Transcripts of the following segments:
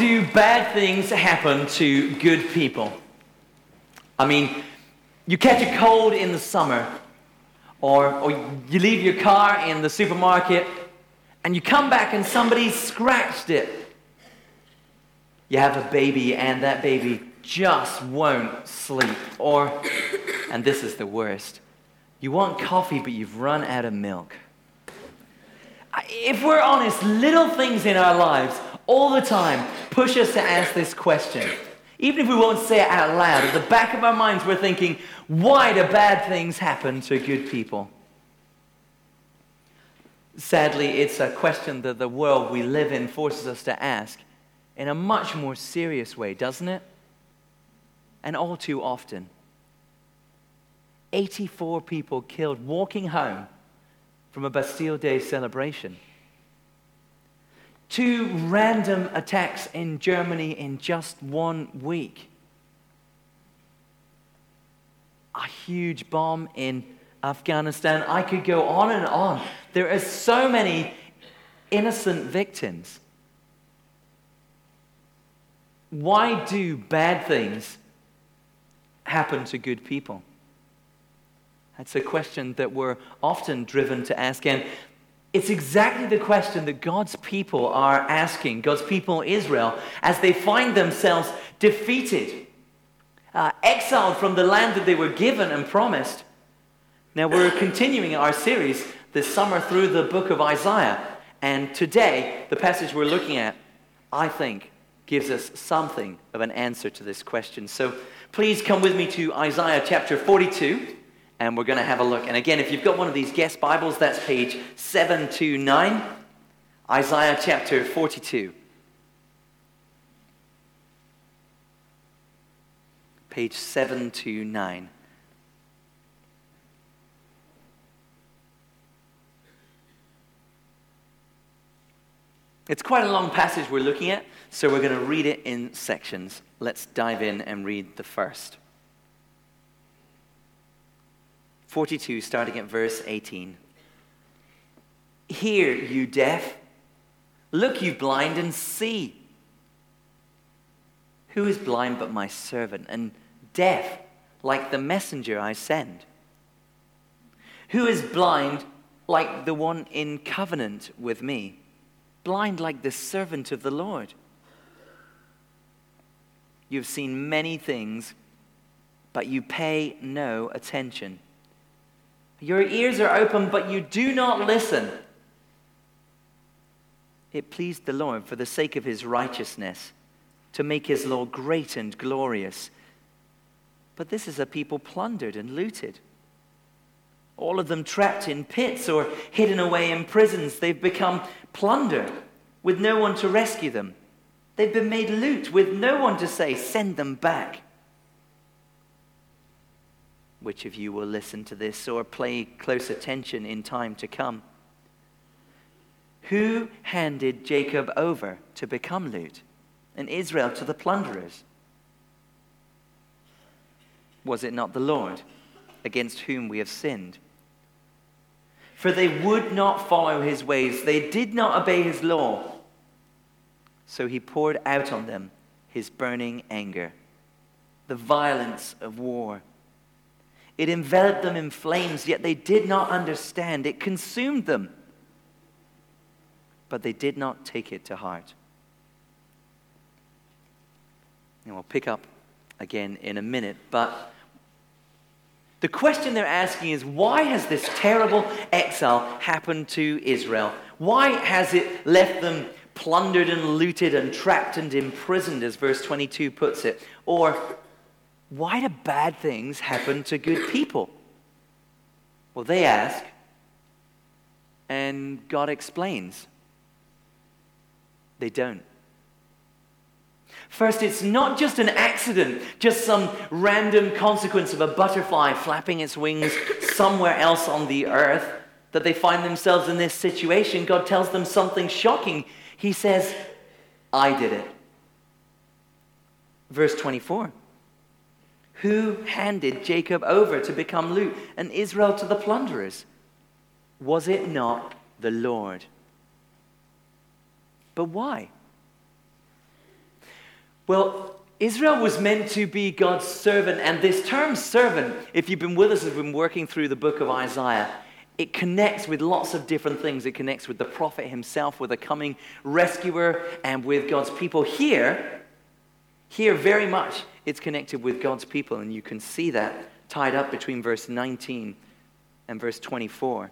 do bad things happen to good people? I mean, you catch a cold in the summer, or, or you leave your car in the supermarket, and you come back and somebody scratched it. You have a baby, and that baby just won't sleep. Or, and this is the worst, you want coffee, but you've run out of milk. If we're honest, little things in our lives all the time push us to ask this question. Even if we won't say it out loud, at the back of our minds, we're thinking, why do bad things happen to good people? Sadly, it's a question that the world we live in forces us to ask in a much more serious way, doesn't it? And all too often. 84 people killed walking home from a Bastille Day celebration. Two random attacks in Germany in just one week. A huge bomb in Afghanistan. I could go on and on. There are so many innocent victims. Why do bad things happen to good people? That's a question that we're often driven to ask. And it's exactly the question that God's people are asking, God's people, Israel, as they find themselves defeated, uh, exiled from the land that they were given and promised. Now, we're continuing our series this summer through the book of Isaiah. And today, the passage we're looking at, I think, gives us something of an answer to this question. So please come with me to Isaiah chapter 42 and we're going to have a look. And again, if you've got one of these guest Bibles, that's page 729, Isaiah chapter 42. Page 729. It's quite a long passage we're looking at, so we're going to read it in sections. Let's dive in and read the first. 42, starting at verse 18. Hear, you deaf. Look, you blind, and see. Who is blind but my servant, and deaf like the messenger I send? Who is blind like the one in covenant with me? Blind like the servant of the Lord? You've seen many things, but you pay no attention. Your ears are open, but you do not listen. It pleased the Lord for the sake of his righteousness to make his law great and glorious. But this is a people plundered and looted. All of them trapped in pits or hidden away in prisons. They've become plunder with no one to rescue them. They've been made loot with no one to say, send them back. Which of you will listen to this or pay close attention in time to come? Who handed Jacob over to become loot and Israel to the plunderers? Was it not the Lord against whom we have sinned? For they would not follow his ways, they did not obey his law. So he poured out on them his burning anger, the violence of war. It enveloped them in flames, yet they did not understand. It consumed them, but they did not take it to heart. And we'll pick up again in a minute, but the question they're asking is why has this terrible exile happened to Israel? Why has it left them plundered and looted and trapped and imprisoned, as verse 22 puts it? Or why do bad things happen to good people? Well, they ask, and God explains. They don't. First, it's not just an accident, just some random consequence of a butterfly flapping its wings somewhere else on the earth that they find themselves in this situation. God tells them something shocking. He says, I did it. Verse 24 who handed Jacob over to become loot and Israel to the plunderers? Was it not the Lord? But why? Well, Israel was meant to be God's servant, and this term servant, if you've been with us, we've been working through the book of Isaiah, it connects with lots of different things. It connects with the prophet himself, with a coming rescuer, and with God's people. Here, here very much, it's connected with God's people, and you can see that tied up between verse 19 and verse 24.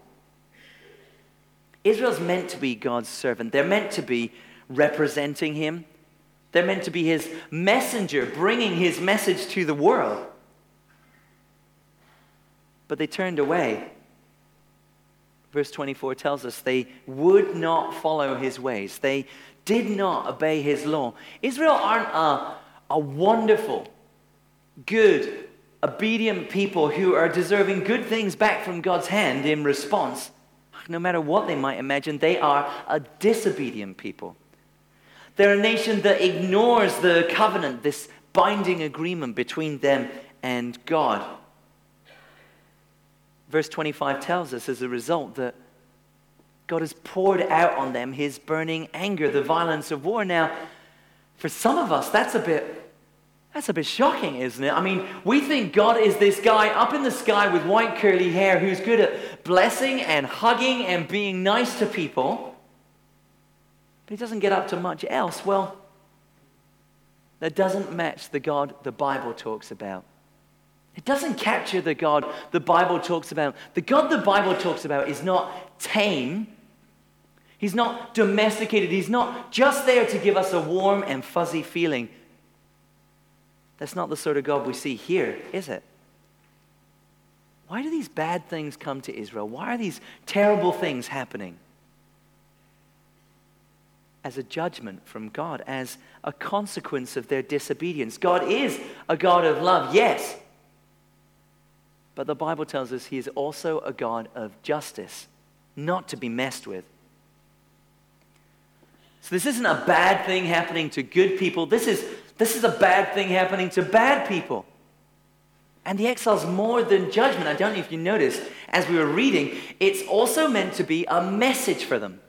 Israel's meant to be God's servant. They're meant to be representing him. They're meant to be his messenger, bringing his message to the world. But they turned away. Verse 24 tells us they would not follow his ways, they did not obey his law. Israel aren't a, a wonderful, good, obedient people who are deserving good things back from God's hand in response. No matter what they might imagine, they are a disobedient people. They're a nation that ignores the covenant, this binding agreement between them and God. Verse 25 tells us as a result that God has poured out on them his burning anger, the violence of war. Now, for some of us, that's a bit that's a bit shocking, isn't it? I mean, we think God is this guy up in the sky with white curly hair who's good at blessing and hugging and being nice to people but he doesn't get up to much else. Well, that doesn't match the God the Bible talks about. It doesn't capture the God the Bible talks about. The God the Bible talks about is not tame. He's not domesticated. He's not just there to give us a warm and fuzzy feeling. That's not the sort of God we see here, is it? Why do these bad things come to Israel? Why are these terrible things happening? as a judgment from God, as a consequence of their disobedience. God is a God of love, yes. But the Bible tells us he is also a God of justice, not to be messed with. So this isn't a bad thing happening to good people. This is, this is a bad thing happening to bad people. And the exile is more than judgment. I don't know if you noticed as we were reading, it's also meant to be a message for them.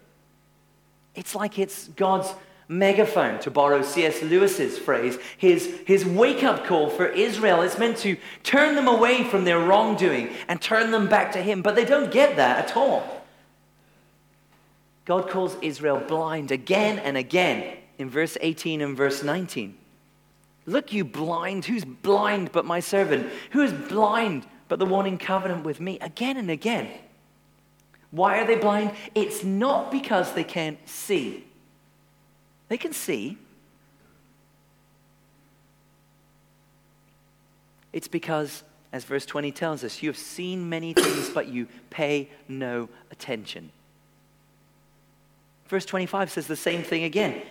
It's like it's God's megaphone, to borrow C.S. Lewis's phrase, his, his wake up call for Israel. It's meant to turn them away from their wrongdoing and turn them back to Him. But they don't get that at all. God calls Israel blind again and again in verse 18 and verse 19. Look, you blind. Who's blind but my servant? Who is blind but the one in covenant with me? Again and again. Why are they blind? It's not because they can't see. They can see. It's because, as verse 20 tells us, you have seen many things, but you pay no attention. Verse 25 says the same thing again.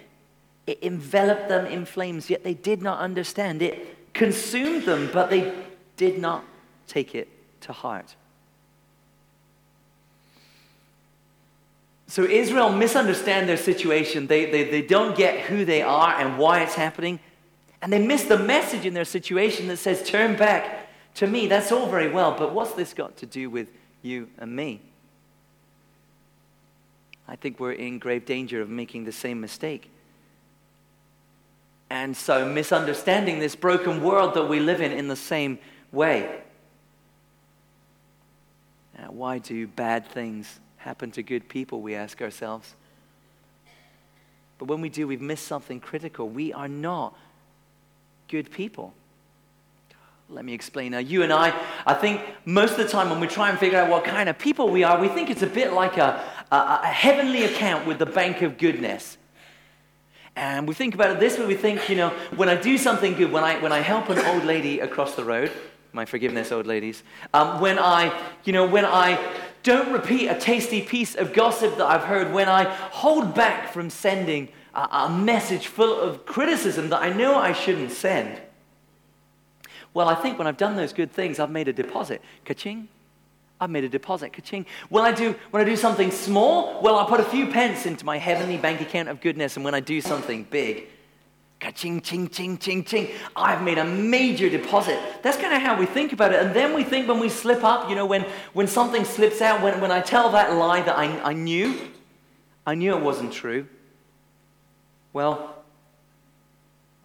It enveloped them in flames, yet they did not understand. It consumed them, but they did not take it to heart. So Israel misunderstand their situation. They, they, they don't get who they are and why it's happening. And they miss the message in their situation that says, turn back to me. That's all very well, but what's this got to do with you and me? I think we're in grave danger of making the same mistake. And so misunderstanding this broken world that we live in in the same way. Now, why do bad things happen to good people, we ask ourselves. But when we do, we've missed something critical. We are not good people. Let me explain. Now, you and I, I think most of the time when we try and figure out what kind of people we are, we think it's a bit like a, a, a heavenly account with the bank of goodness. And we think about it this way we think, you know, when I do something good, when I, when I help an old lady across the road, my forgiveness, old ladies, um, when I, you know, when I don't repeat a tasty piece of gossip that I've heard when I hold back from sending a, a message full of criticism that I know I shouldn't send. Well, I think when I've done those good things, I've made a deposit. Ka-ching. I've made a deposit. Ka-ching. When I do, when I do something small, well, I put a few pence into my heavenly bank account of goodness. And when I do something big, Ka-ching, ching, ching, ching, ching. I've made a major deposit. That's kind of how we think about it. And then we think when we slip up, you know, when, when something slips out, when, when I tell that lie that I, I knew, I knew it wasn't true. Well,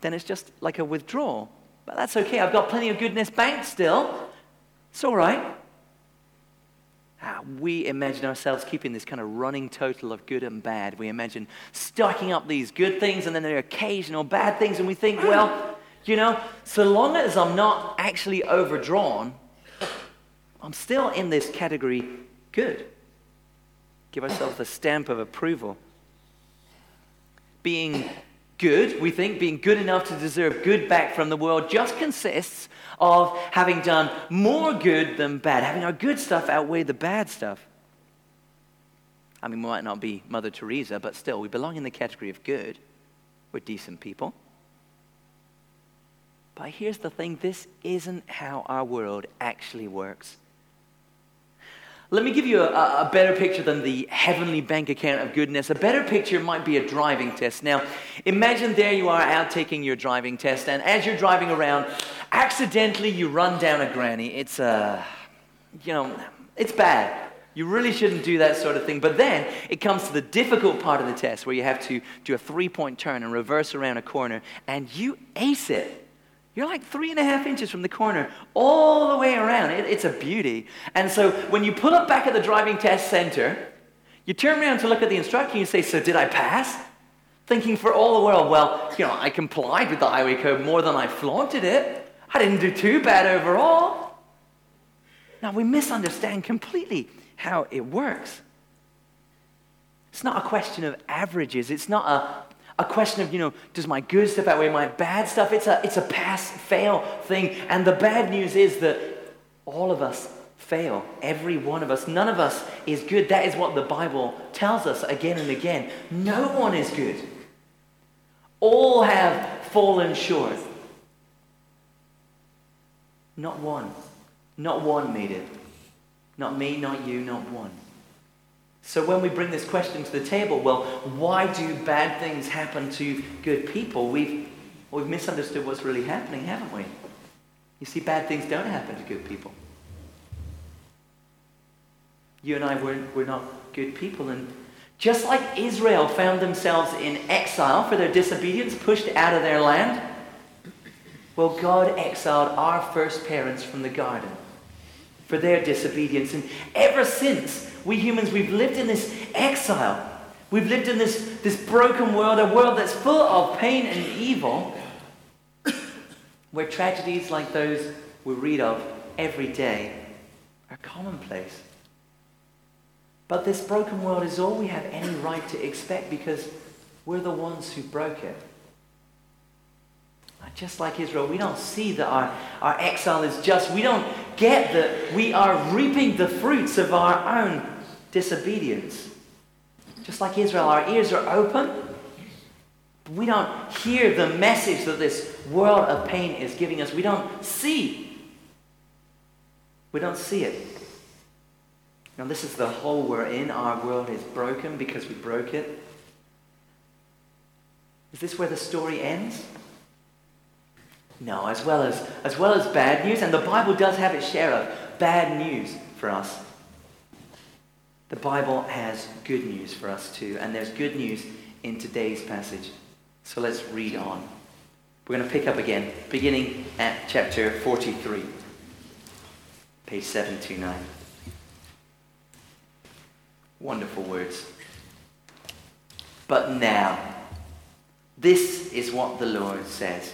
then it's just like a withdrawal. But that's okay. I've got plenty of goodness banked still. It's all right. Ah, we imagine ourselves keeping this kind of running total of good and bad. We imagine stacking up these good things and then there are occasional bad things, and we think, well, you know, so long as I'm not actually overdrawn, I'm still in this category good. Give ourselves the stamp of approval. Being good, we think, being good enough to deserve good back from the world just consists of having done more good than bad, having our good stuff outweigh the bad stuff. I mean, we might not be Mother Teresa, but still, we belong in the category of good. We're decent people. But here's the thing this isn't how our world actually works. Let me give you a, a, better picture than the heavenly bank account of goodness. A better picture might be a driving test. Now, imagine there you are out taking your driving test, and as you're driving around, accidentally you run down a granny. It's, uh, you know, it's bad. You really shouldn't do that sort of thing. But then it comes to the difficult part of the test where you have to do a three point turn and reverse around a corner, and you ace it. You're like three and a half inches from the corner, all the way around. It, it's a beauty. And so when you pull up back at the driving test center, you turn around to look at the instructor and you say, So did I pass? Thinking for all the world, well, you know, I complied with the highway code more than I flaunted it. I didn't do too bad overall. Now, we misunderstand completely how it works. It's not a question of averages. It's not a a question of, you know, does my good stuff outweigh my bad stuff? It's a, it's a pass fail thing. And the bad news is that all of us fail. Every one of us. None of us is good. That is what the Bible tells us again and again. No one is good. All have fallen short. Not one. Not one made it. Not me, not you, not one. So when we bring this question to the table, well, why do bad things happen to good people? We've, we've misunderstood what's really happening, haven't we? You see, bad things don't happen to good people. You and I, we're, we're not good people. And just like Israel found themselves in exile for their disobedience, pushed out of their land, well, God exiled our first parents from the garden for their disobedience. And ever since, we humans, we've lived in this exile. We've lived in this, this broken world, a world that's full of pain and evil, where tragedies like those we read of every day are commonplace. But this broken world is all we have any right to expect because we're the ones who broke it. Just like Israel, we don't see that our, our exile is just. We don't get that we are reaping the fruits of our own disobedience. Just like Israel, our ears are open. We don't hear the message that this world of pain is giving us. We don't see. We don't see it. Now, this is the hole we're in. Our world is broken because we broke it. Is this where the story ends? No, as well as, as well as bad news, and the Bible does have its share of bad news for us. The Bible has good news for us too, and there's good news in today's passage. So let's read on. We're going to pick up again, beginning at chapter 43, page 729. Wonderful words. But now, this is what the Lord says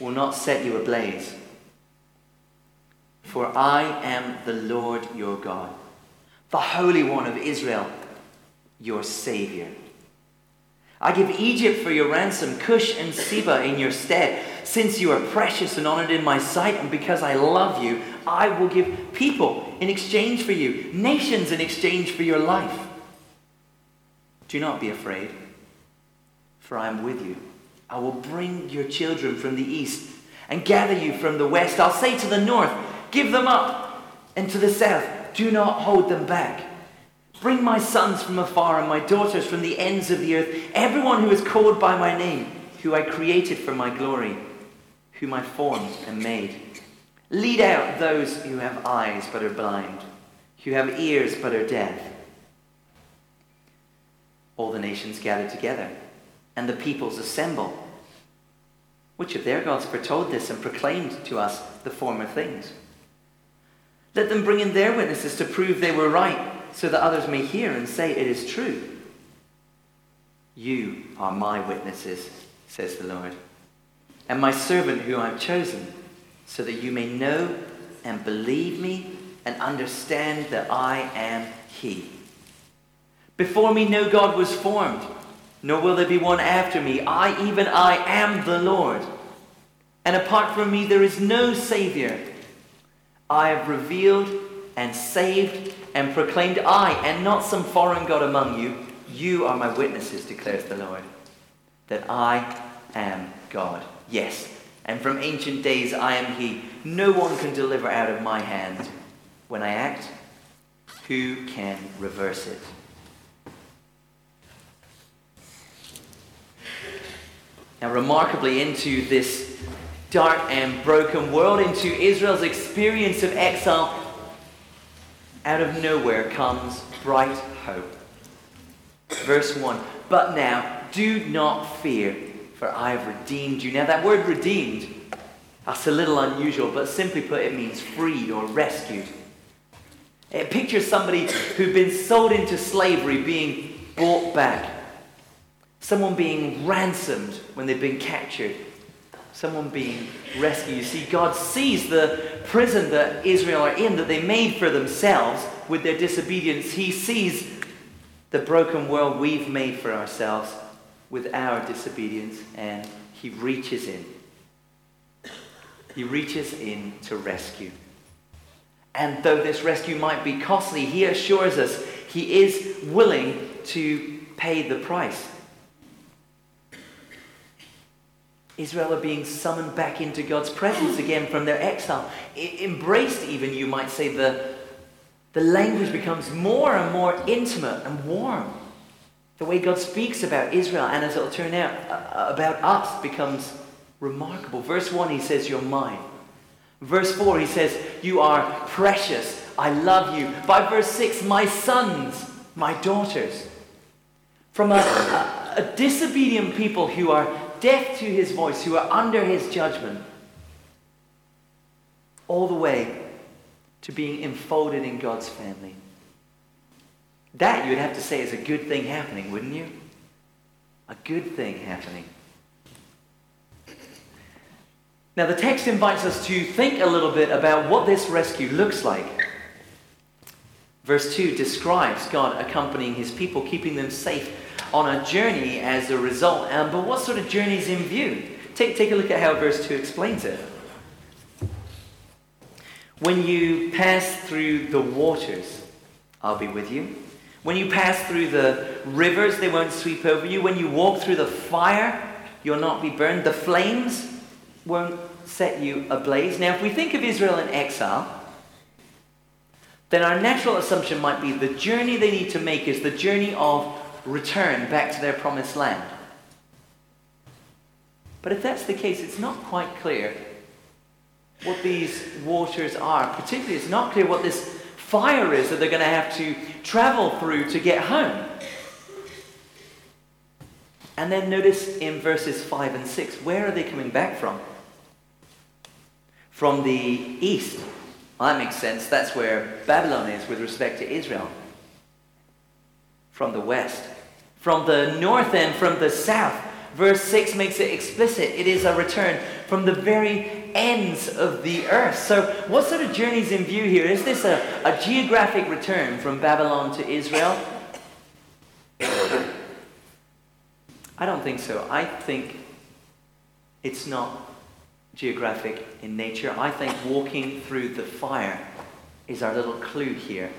will not set you ablaze. For I am the Lord your God, the Holy One of Israel your Savior. I give Egypt for your ransom, Cush and Seba in your stead. Since you are precious and honored in my sight, and because I love you, I will give people in exchange for you, nations in exchange for your life. Do not be afraid, for I am with you. I will bring your children from the east and gather you from the west. I'll say to the north, Give them up, and to the south, Do not hold them back. Bring my sons from afar and my daughters from the ends of the earth, everyone who is called by my name, who I created for my glory, whom I formed and made. Lead out those who have eyes but are blind, who have ears but are deaf. All the nations gathered together, and the peoples assemble. Which of their gods foretold this and proclaimed to us the former things? Let them bring in their witnesses to prove they were right, so that others may hear and say it is true. You are my witnesses, says the Lord, and my servant who I've chosen, so that you may know and believe me and understand that I am He. Before me, no God was formed, nor will there be one after me. I, even I, am the Lord. And apart from me, there is no Savior. I have revealed and saved and proclaimed I, and not some foreign God among you. You are my witnesses, declares the Lord, that I am God. Yes, and from ancient days I am He. No one can deliver out of my hand. When I act, who can reverse it? Now, remarkably, into this dark and broken world, into Israel's experience of exile, out of nowhere comes bright hope. Verse 1 But now, do not fear, for I have redeemed you. Now, that word redeemed, that's a little unusual, but simply put, it means freed or rescued. It pictures somebody who'd been sold into slavery being brought back. Someone being ransomed when they've been captured. Someone being rescued. You see, God sees the prison that Israel are in, that they made for themselves with their disobedience. He sees the broken world we've made for ourselves with our disobedience, and He reaches in. He reaches in to rescue. And though this rescue might be costly, He assures us He is willing to pay the price. Israel are being summoned back into God's presence again from their exile. embraced, even, you might say, the, the language becomes more and more intimate and warm. The way God speaks about Israel, and as it'll turn out, uh, about us, becomes remarkable. Verse 1, he says, You're mine. Verse 4, he says, You are precious. I love you. By verse 6, my sons, my daughters. From a, a, a disobedient people who are deaf to his voice, who are under his judgment, all the way to being enfolded in God's family. That you would have to say is a good thing happening, wouldn't you? A good thing happening. Now, the text invites us to think a little bit about what this rescue looks like. Verse 2 describes God accompanying his people, keeping them safe on a journey as a result. Um, but what sort of journey is in view? Take, take a look at how verse 2 explains it. When you pass through the waters, I'll be with you. When you pass through the rivers, they won't sweep over you. When you walk through the fire, you'll not be burned. The flames won't set you ablaze. Now, if we think of Israel in exile, then our natural assumption might be the journey they need to make is the journey of return back to their promised land. But if that's the case, it's not quite clear what these waters are. Particularly, it's not clear what this fire is that they're going to have to travel through to get home. And then notice in verses 5 and 6, where are they coming back from? From the east. Well, that makes sense. That's where Babylon is with respect to Israel. From the west from the north and from the south. Verse 6 makes it explicit. It is a return from the very ends of the earth. So, what sort of journey is in view here? Is this a, a geographic return from Babylon to Israel? I don't think so. I think it's not geographic in nature. I think walking through the fire is our little clue here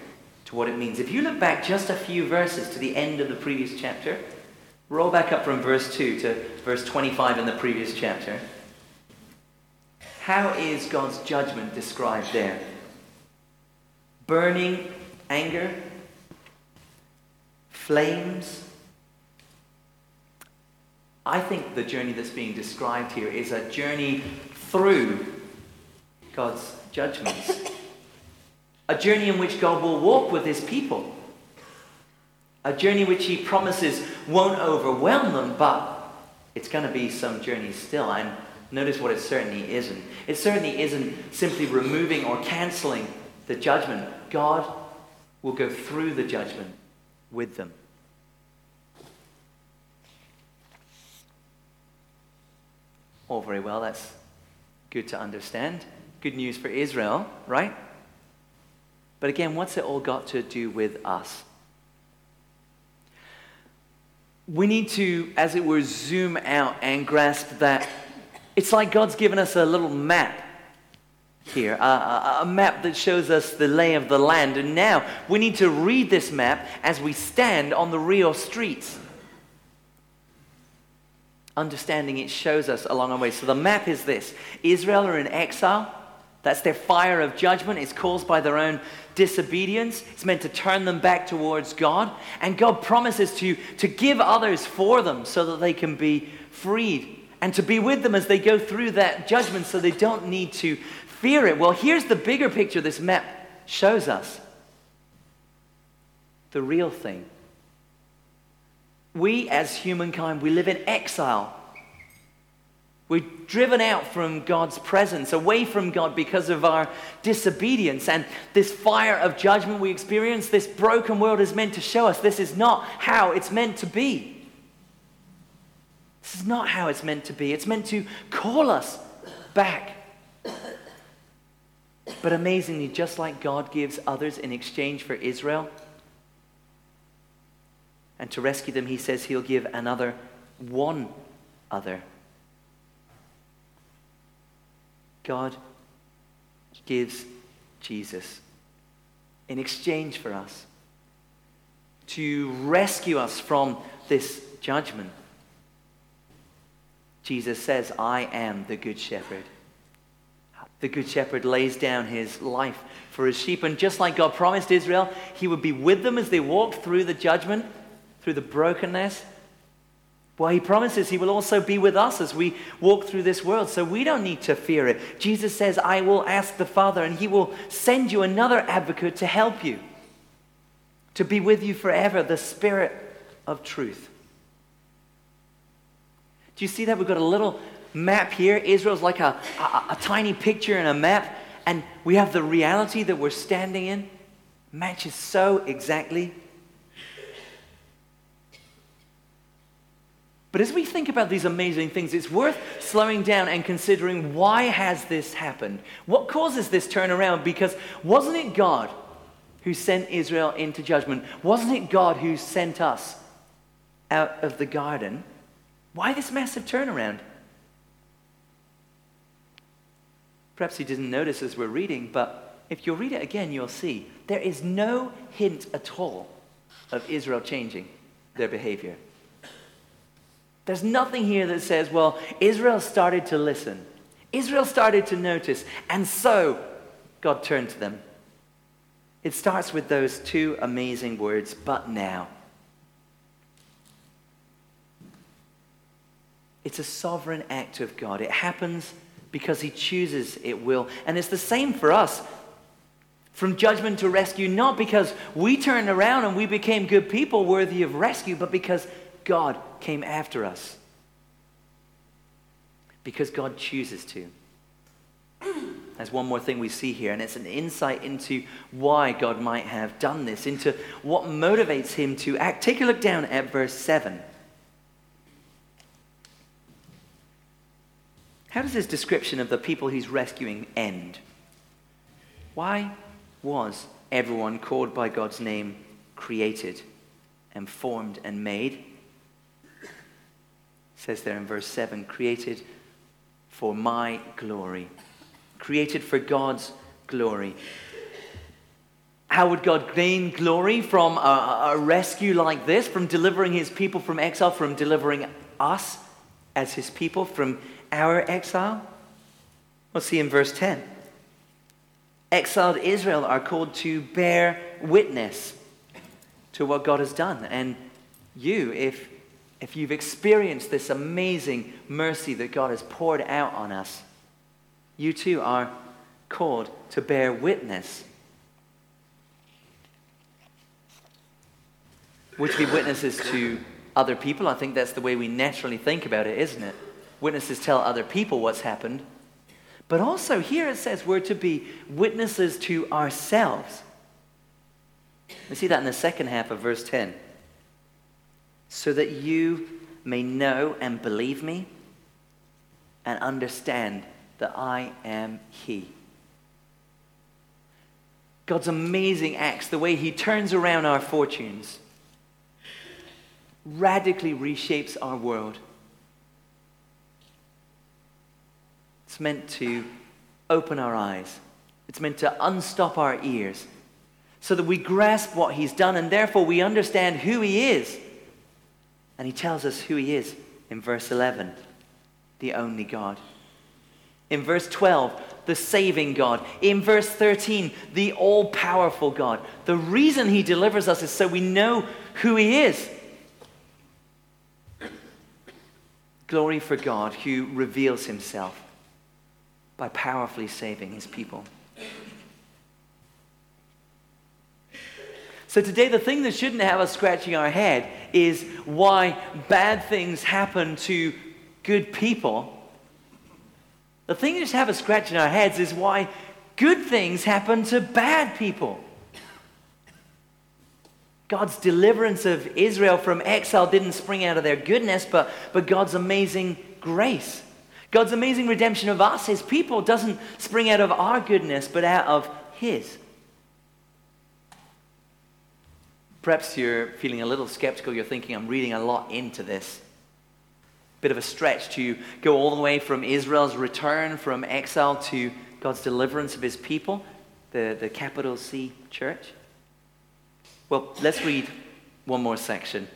to what it means. If you look back just a few verses to the end of the previous chapter, Roll back up from verse 2 to verse 25 in the previous chapter. How is God's judgment described there? Burning anger? Flames? I think the journey that's being described here is a journey through God's judgments. A journey in which God will walk with his people. A journey which he promises won't overwhelm them, but it's going to be some journey still. And notice what it certainly isn't. It certainly isn't simply removing or canceling the judgment. God will go through the judgment with them. All very well, that's good to understand. Good news for Israel, right? But again, what's it all got to do with us? we need to, as it were, zoom out and grasp that it's like God's given us a little map here, a, a, a, map that shows us the lay of the land. And now we need to read this map as we stand on the real streets. Understanding it shows us along our way. So the map is this Israel are in exile. That's their fire of judgment. It's caused by their own disobedience. It's meant to turn them back towards God. And God promises to, to give others for them so that they can be freed and to be with them as they go through that judgment so they don't need to fear it. Well, here's the bigger picture this map shows us the real thing. We, as humankind, we live in exile we're driven out from God's presence, away from God because of our disobedience. And this fire of judgment we experience, this broken world is meant to show us this is not how it's meant to be. This is not how it's meant to be. It's meant to call us back. But amazingly, just like God gives others in exchange for Israel, and to rescue them, he says he'll give another one other God gives Jesus in exchange for us to rescue us from this judgment. Jesus says, I am the good shepherd. The good shepherd lays down his life for his sheep. And just like God promised Israel, he would be with them as they walked through the judgment, through the brokenness, well, he promises he will also be with us as we walk through this world, so we don't need to fear it. Jesus says, I will ask the Father, and he will send you another advocate to help you, to be with you forever, the Spirit of truth. Do you see that? We've got a little map here. Israel's like a, a, a tiny picture in a map, and we have the reality that we're standing in. Matches so exactly But as we think about these amazing things, it's worth slowing down and considering why has this happened? What causes this turnaround? Because wasn't it God who sent Israel into judgment? Wasn't it God who sent us out of the garden? Why this massive turnaround? Perhaps you didn't notice as we're reading, but if you'll read it again, you'll see there is no hint at all of Israel changing their behavior. There's nothing here that says, well, Israel started to listen. Israel started to notice. And so God turned to them. It starts with those two amazing words, but now. It's a sovereign act of God. It happens because He chooses it will. And it's the same for us. From judgment to rescue, not because we turned around and we became good people worthy of rescue, but because God came after us. Because God chooses to. There's one more thing we see here, and it's an insight into why God might have done this, into what motivates him to act. Take a look down at verse 7. How does his description of the people he's rescuing end? Why was everyone called by God's name created and formed and made? Says there in verse 7 created for my glory, created for God's glory. How would God gain glory from a, a rescue like this, from delivering his people from exile, from delivering us as his people from our exile? We'll see in verse 10. Exiled Israel are called to bear witness to what God has done. And you, if, if you've experienced this amazing mercy that God has poured out on us, you too are called to bear witness. To be witnesses to other people. I think that's the way we naturally think about it, isn't it? Witnesses tell other people what's happened. But also, here it says we're to be witnesses to ourselves. We see that in the second half of verse 10. So that you may know and believe me and understand that I am He. God's amazing acts, the way He turns around our fortunes, radically reshapes our world. It's meant to open our eyes, it's meant to unstop our ears so that we grasp what He's done and therefore we understand who He is. And He tells us who He is in verse 11 the only God. In verse 12, the saving God. In verse 13, the all powerful God. The reason He delivers us is so we know who He is. Glory for God who reveals himself by powerfully saving his people. So, today, the thing that shouldn't have us scratching our head is why bad things happen to good people. The thing that should have us scratching our heads is why good things happen to bad people. God's deliverance of Israel from exile didn't spring out of their goodness, but, but God's amazing grace. God's amazing redemption of us, his people, doesn't spring out of our goodness, but out of his. Perhaps you're feeling a little skeptical. You're thinking, I'm reading a lot into this. Bit of a stretch to go all the way from Israel's return from exile to God's deliverance of his people, the, the capital C church. Well, let's read one more section,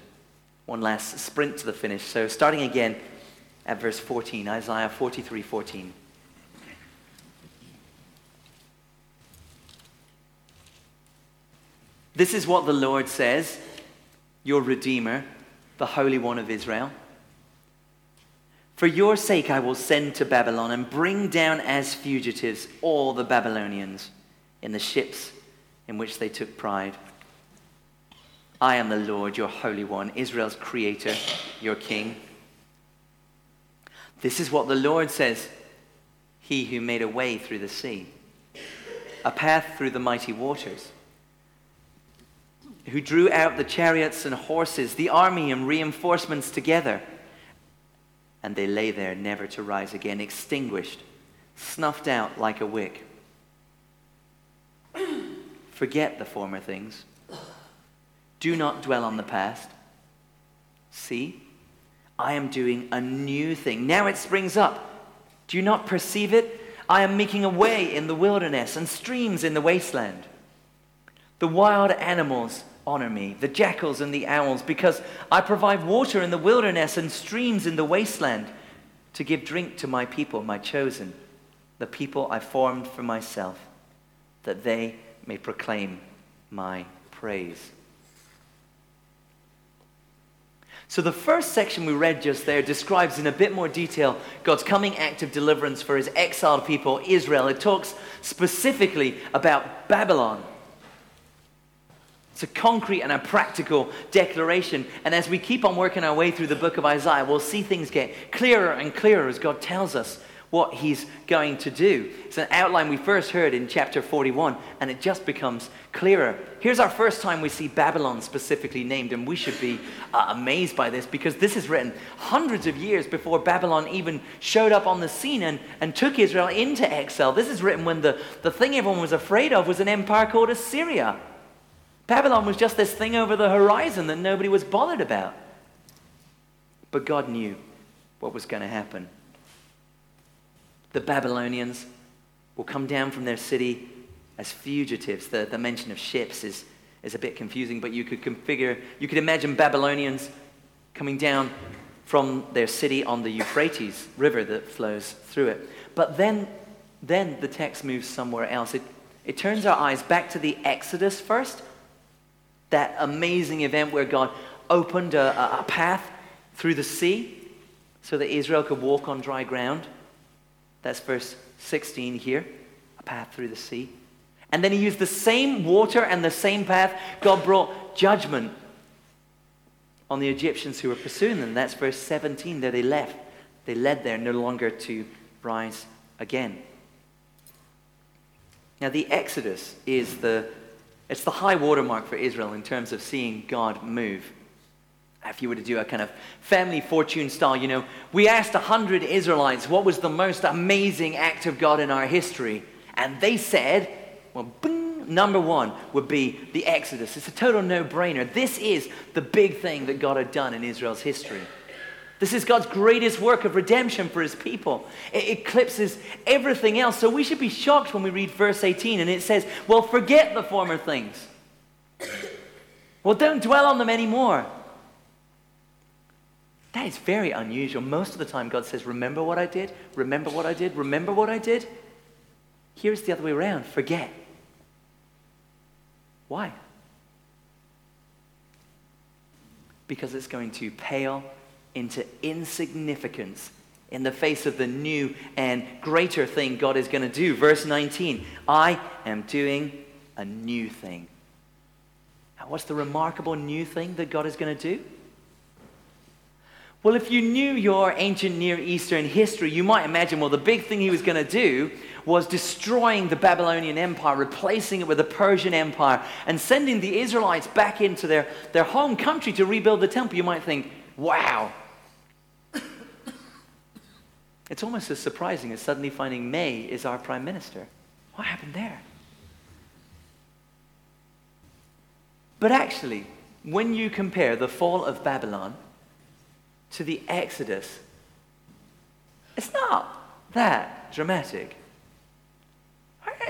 one last sprint to the finish. So, starting again at verse 14, Isaiah 43 14. This is what the Lord says, your Redeemer, the Holy One of Israel. For your sake I will send to Babylon and bring down as fugitives all the Babylonians in the ships in which they took pride. I am the Lord, your Holy One, Israel's Creator, your King. This is what the Lord says He who made a way through the sea, a path through the mighty waters, who drew out the chariots and horses, the army and reinforcements together. And they lay there never to rise again, extinguished, snuffed out like a wick. Forget the former things. Do not dwell on the past. See, I am doing a new thing. Now it springs up. Do you not perceive it? I am making a way in the wilderness and streams in the wasteland. The wild animals honor me, the jackals and the owls, because I provide water in the wilderness and streams in the wasteland to give drink to my people, my chosen, the people I formed for myself, that they may proclaim my praise. So, the first section we read just there describes in a bit more detail God's coming act of deliverance for his exiled people, Israel. It talks specifically about Babylon. It's a concrete and a practical declaration. And as we keep on working our way through the book of Isaiah, we'll see things get clearer and clearer as God tells us what he's going to do. It's an outline we first heard in chapter 41, and it just becomes clearer. Here's our first time we see Babylon specifically named, and we should be uh, amazed by this because this is written hundreds of years before Babylon even showed up on the scene and, and took Israel into exile. This is written when the, the thing everyone was afraid of was an empire called Assyria. Babylon was just this thing over the horizon that nobody was bothered about. But God knew what was going to happen the Babylonians will come down from their city as fugitives. The, the mention of ships is, is a bit confusing, but you could configure, you could imagine Babylonians coming down from their city on the Euphrates River that flows through it. But then, then the text moves somewhere else. It, it turns our eyes back to the Exodus first, that amazing event where God opened a, a path through the sea so that Israel could walk on dry ground. That's verse 16 here, a path through the sea. And then he used the same water and the same path. God brought judgment on the Egyptians who were pursuing them. That's verse 17 there they left. They led there no longer to rise again. Now the Exodus is the it's the high watermark for Israel in terms of seeing God move. If you were to do a kind of family fortune style, you know, we asked 100 Israelites what was the most amazing act of God in our history. And they said, well, bing, number one would be the Exodus. It's a total no brainer. This is the big thing that God had done in Israel's history. This is God's greatest work of redemption for his people. It eclipses everything else. So we should be shocked when we read verse 18 and it says, Well, forget the former things. Well, don't dwell on them anymore. That is very unusual. Most of the time, God says, Remember what I did? Remember what I did? Remember what I did? Here's the other way around forget. Why? Because it's going to pale into insignificance in the face of the new and greater thing God is going to do. Verse 19 I am doing a new thing. Now, what's the remarkable new thing that God is going to do? Well, if you knew your ancient Near Eastern history, you might imagine, well, the big thing he was going to do was destroying the Babylonian Empire, replacing it with the Persian Empire, and sending the Israelites back into their, their home country to rebuild the temple. You might think, wow, it's almost as surprising as suddenly finding May is our prime minister. What happened there? But actually, when you compare the fall of Babylon to the Exodus, it's not that dramatic.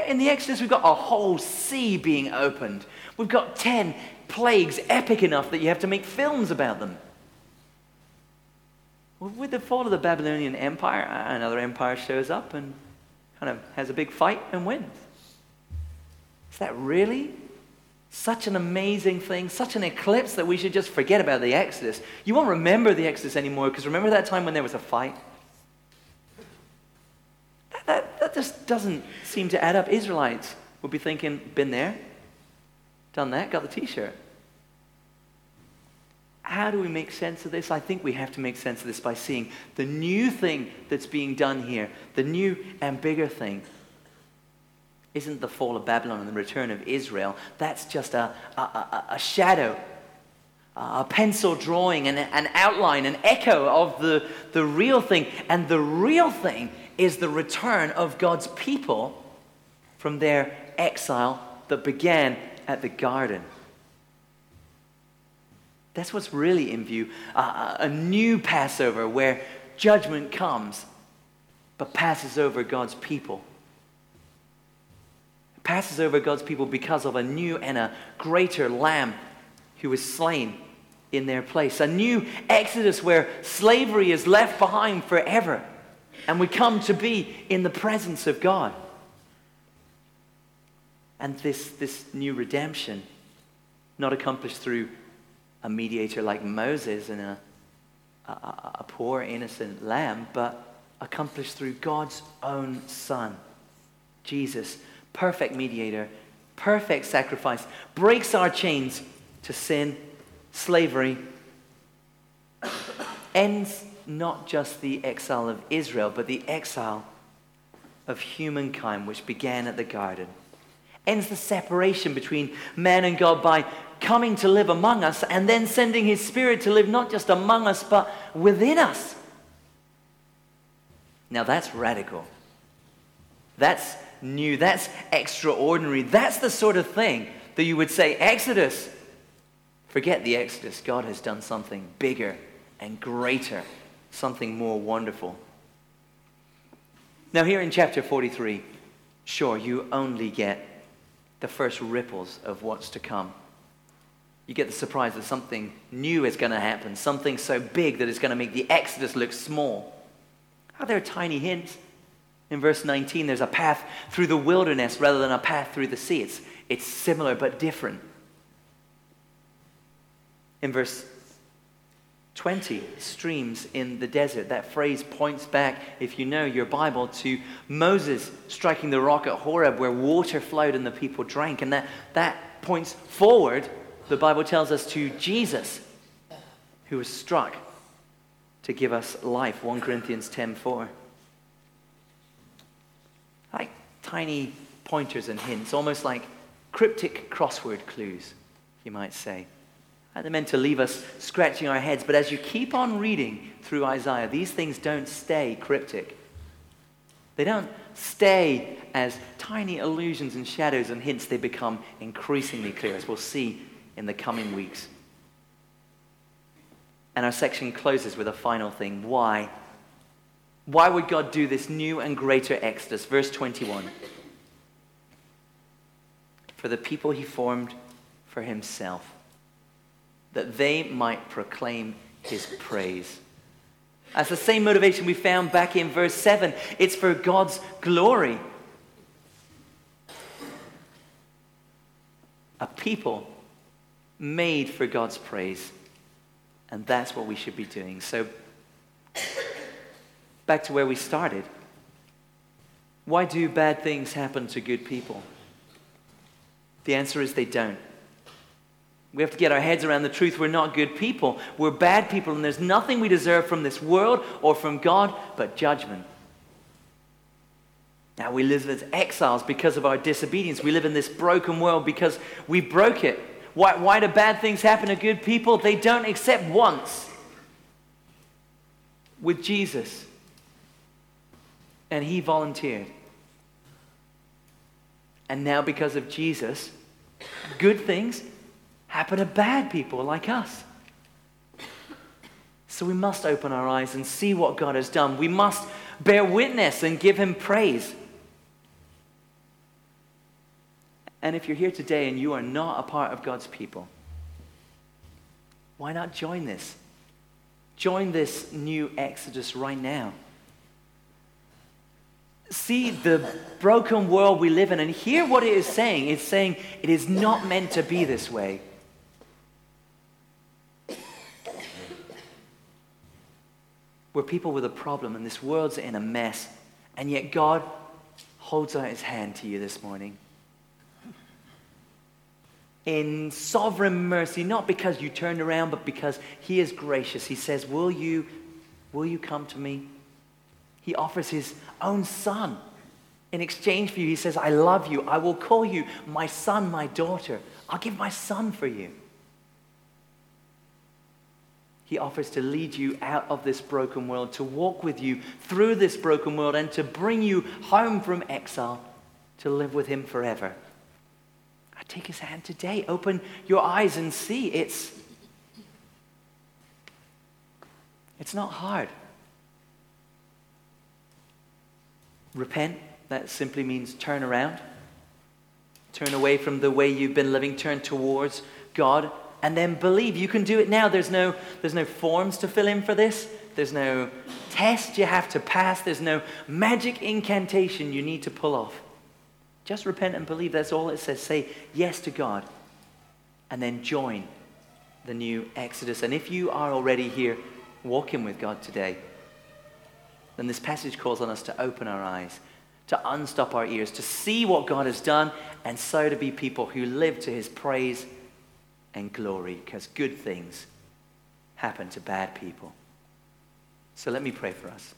In the Exodus, we've got a whole sea being opened. We've got 10 plagues epic enough that you have to make films about them. With the fall of the Babylonian Empire, uh, another empire shows up and kind of has a big fight and wins. Is that really such an amazing thing, such an eclipse that we should just forget about the Exodus? You won't remember the Exodus anymore because remember that time when there was a fight? That, that, that just doesn't seem to add up. Israelites would be thinking, been there, done that, got the t shirt how do we make sense of this? I think we have to make sense of this by seeing the new thing that's being done here, the new and bigger thing. Isn't the fall of Babylon and the return of Israel? That's just a, a, a, a shadow, a pencil drawing, an, an outline, an echo of the, the real thing. And the real thing is the return of God's people from their exile that began at the garden. That's what's really in view. Uh, a new Passover where judgment comes but passes over God's people. It passes over God's people because of a new and a greater lamb who was slain in their place. A new Exodus where slavery is left behind forever and we come to be in the presence of God. And this, this new redemption, not accomplished through a mediator like Moses and a, a, a poor innocent lamb, but accomplished through God's own Son, Jesus, perfect mediator, perfect sacrifice, breaks our chains to sin, slavery, ends not just the exile of Israel, but the exile of humankind, which began at the garden. Ends the separation between man and God by coming to live among us and then sending his spirit to live not just among us, but within us. Now that's radical. That's new. That's extraordinary. That's the sort of thing that you would say, Exodus. Forget the Exodus. God has done something bigger and greater, something more wonderful. Now, here in chapter 43, sure, you only get the first ripples of what's to come. You get the surprise that something new is going to happen, something so big that it's going to make the Exodus look small. Are there tiny hints? In verse 19, there's a path through the wilderness rather than a path through the sea. It's, it's similar but different. In verse 20 streams in the desert. That phrase points back, if you know your Bible, to Moses striking the rock at Horeb where water flowed and the people drank. And that, that points forward, the Bible tells us, to Jesus who was struck to give us life. 1 Corinthians 10:4. Like tiny pointers and hints, almost like cryptic crossword clues, you might say. They're meant to leave us scratching our heads. But as you keep on reading through Isaiah, these things don't stay cryptic. They don't stay as tiny illusions and shadows and hints. They become increasingly clear, as we'll see in the coming weeks. And our section closes with a final thing. Why? Why would God do this new and greater exodus? Verse 21. For the people he formed for himself that they might proclaim his praise. That's the same motivation we found back in verse 7. It's for God's glory. A people made for God's praise. And that's what we should be doing. So, back to where we started. Why do bad things happen to good people? The answer is they don't. We have to get our heads around the truth. We're not good people. We're bad people, and there's nothing we deserve from this world or from God but judgment. Now, we live as exiles because of our disobedience. We live in this broken world because we broke it. Why, why do bad things happen to good people? They don't accept once with Jesus. And he volunteered. And now, because of Jesus, good things happen to bad people like us. So we must open our eyes and see what God has done. We must bear witness and give Him praise. And if you're here today and you are not a part of God's people, why not join this? Join this new Exodus right now. See the broken world we live in and hear what it is saying. It's saying it is not meant to be this way. We're people with a problem, and this world's in a mess. And yet, God holds out his hand to you this morning. In sovereign mercy, not because you turned around, but because he is gracious. He says, Will you, will you come to me? He offers his own son in exchange for you. He says, I love you. I will call you my son, my daughter. I'll give my son for you. He offers to lead you out of this broken world, to walk with you through this broken world, and to bring you home from exile to live with Him forever. I take His hand today. Open your eyes and see. It's, it's not hard. Repent, that simply means turn around. Turn away from the way you've been living, turn towards God and then believe. You can do it now. There's no, there's no forms to fill in for this. There's no test you have to pass. There's no magic incantation you need to pull off. Just repent and believe. That's all it says. Say yes to God and then join the new Exodus. And if you are already here walking with God today, then this passage calls on us to open our eyes, to unstop our ears, to see what God has done, and so to be people who live to his praise and glory because good things happen to bad people. So let me pray for us.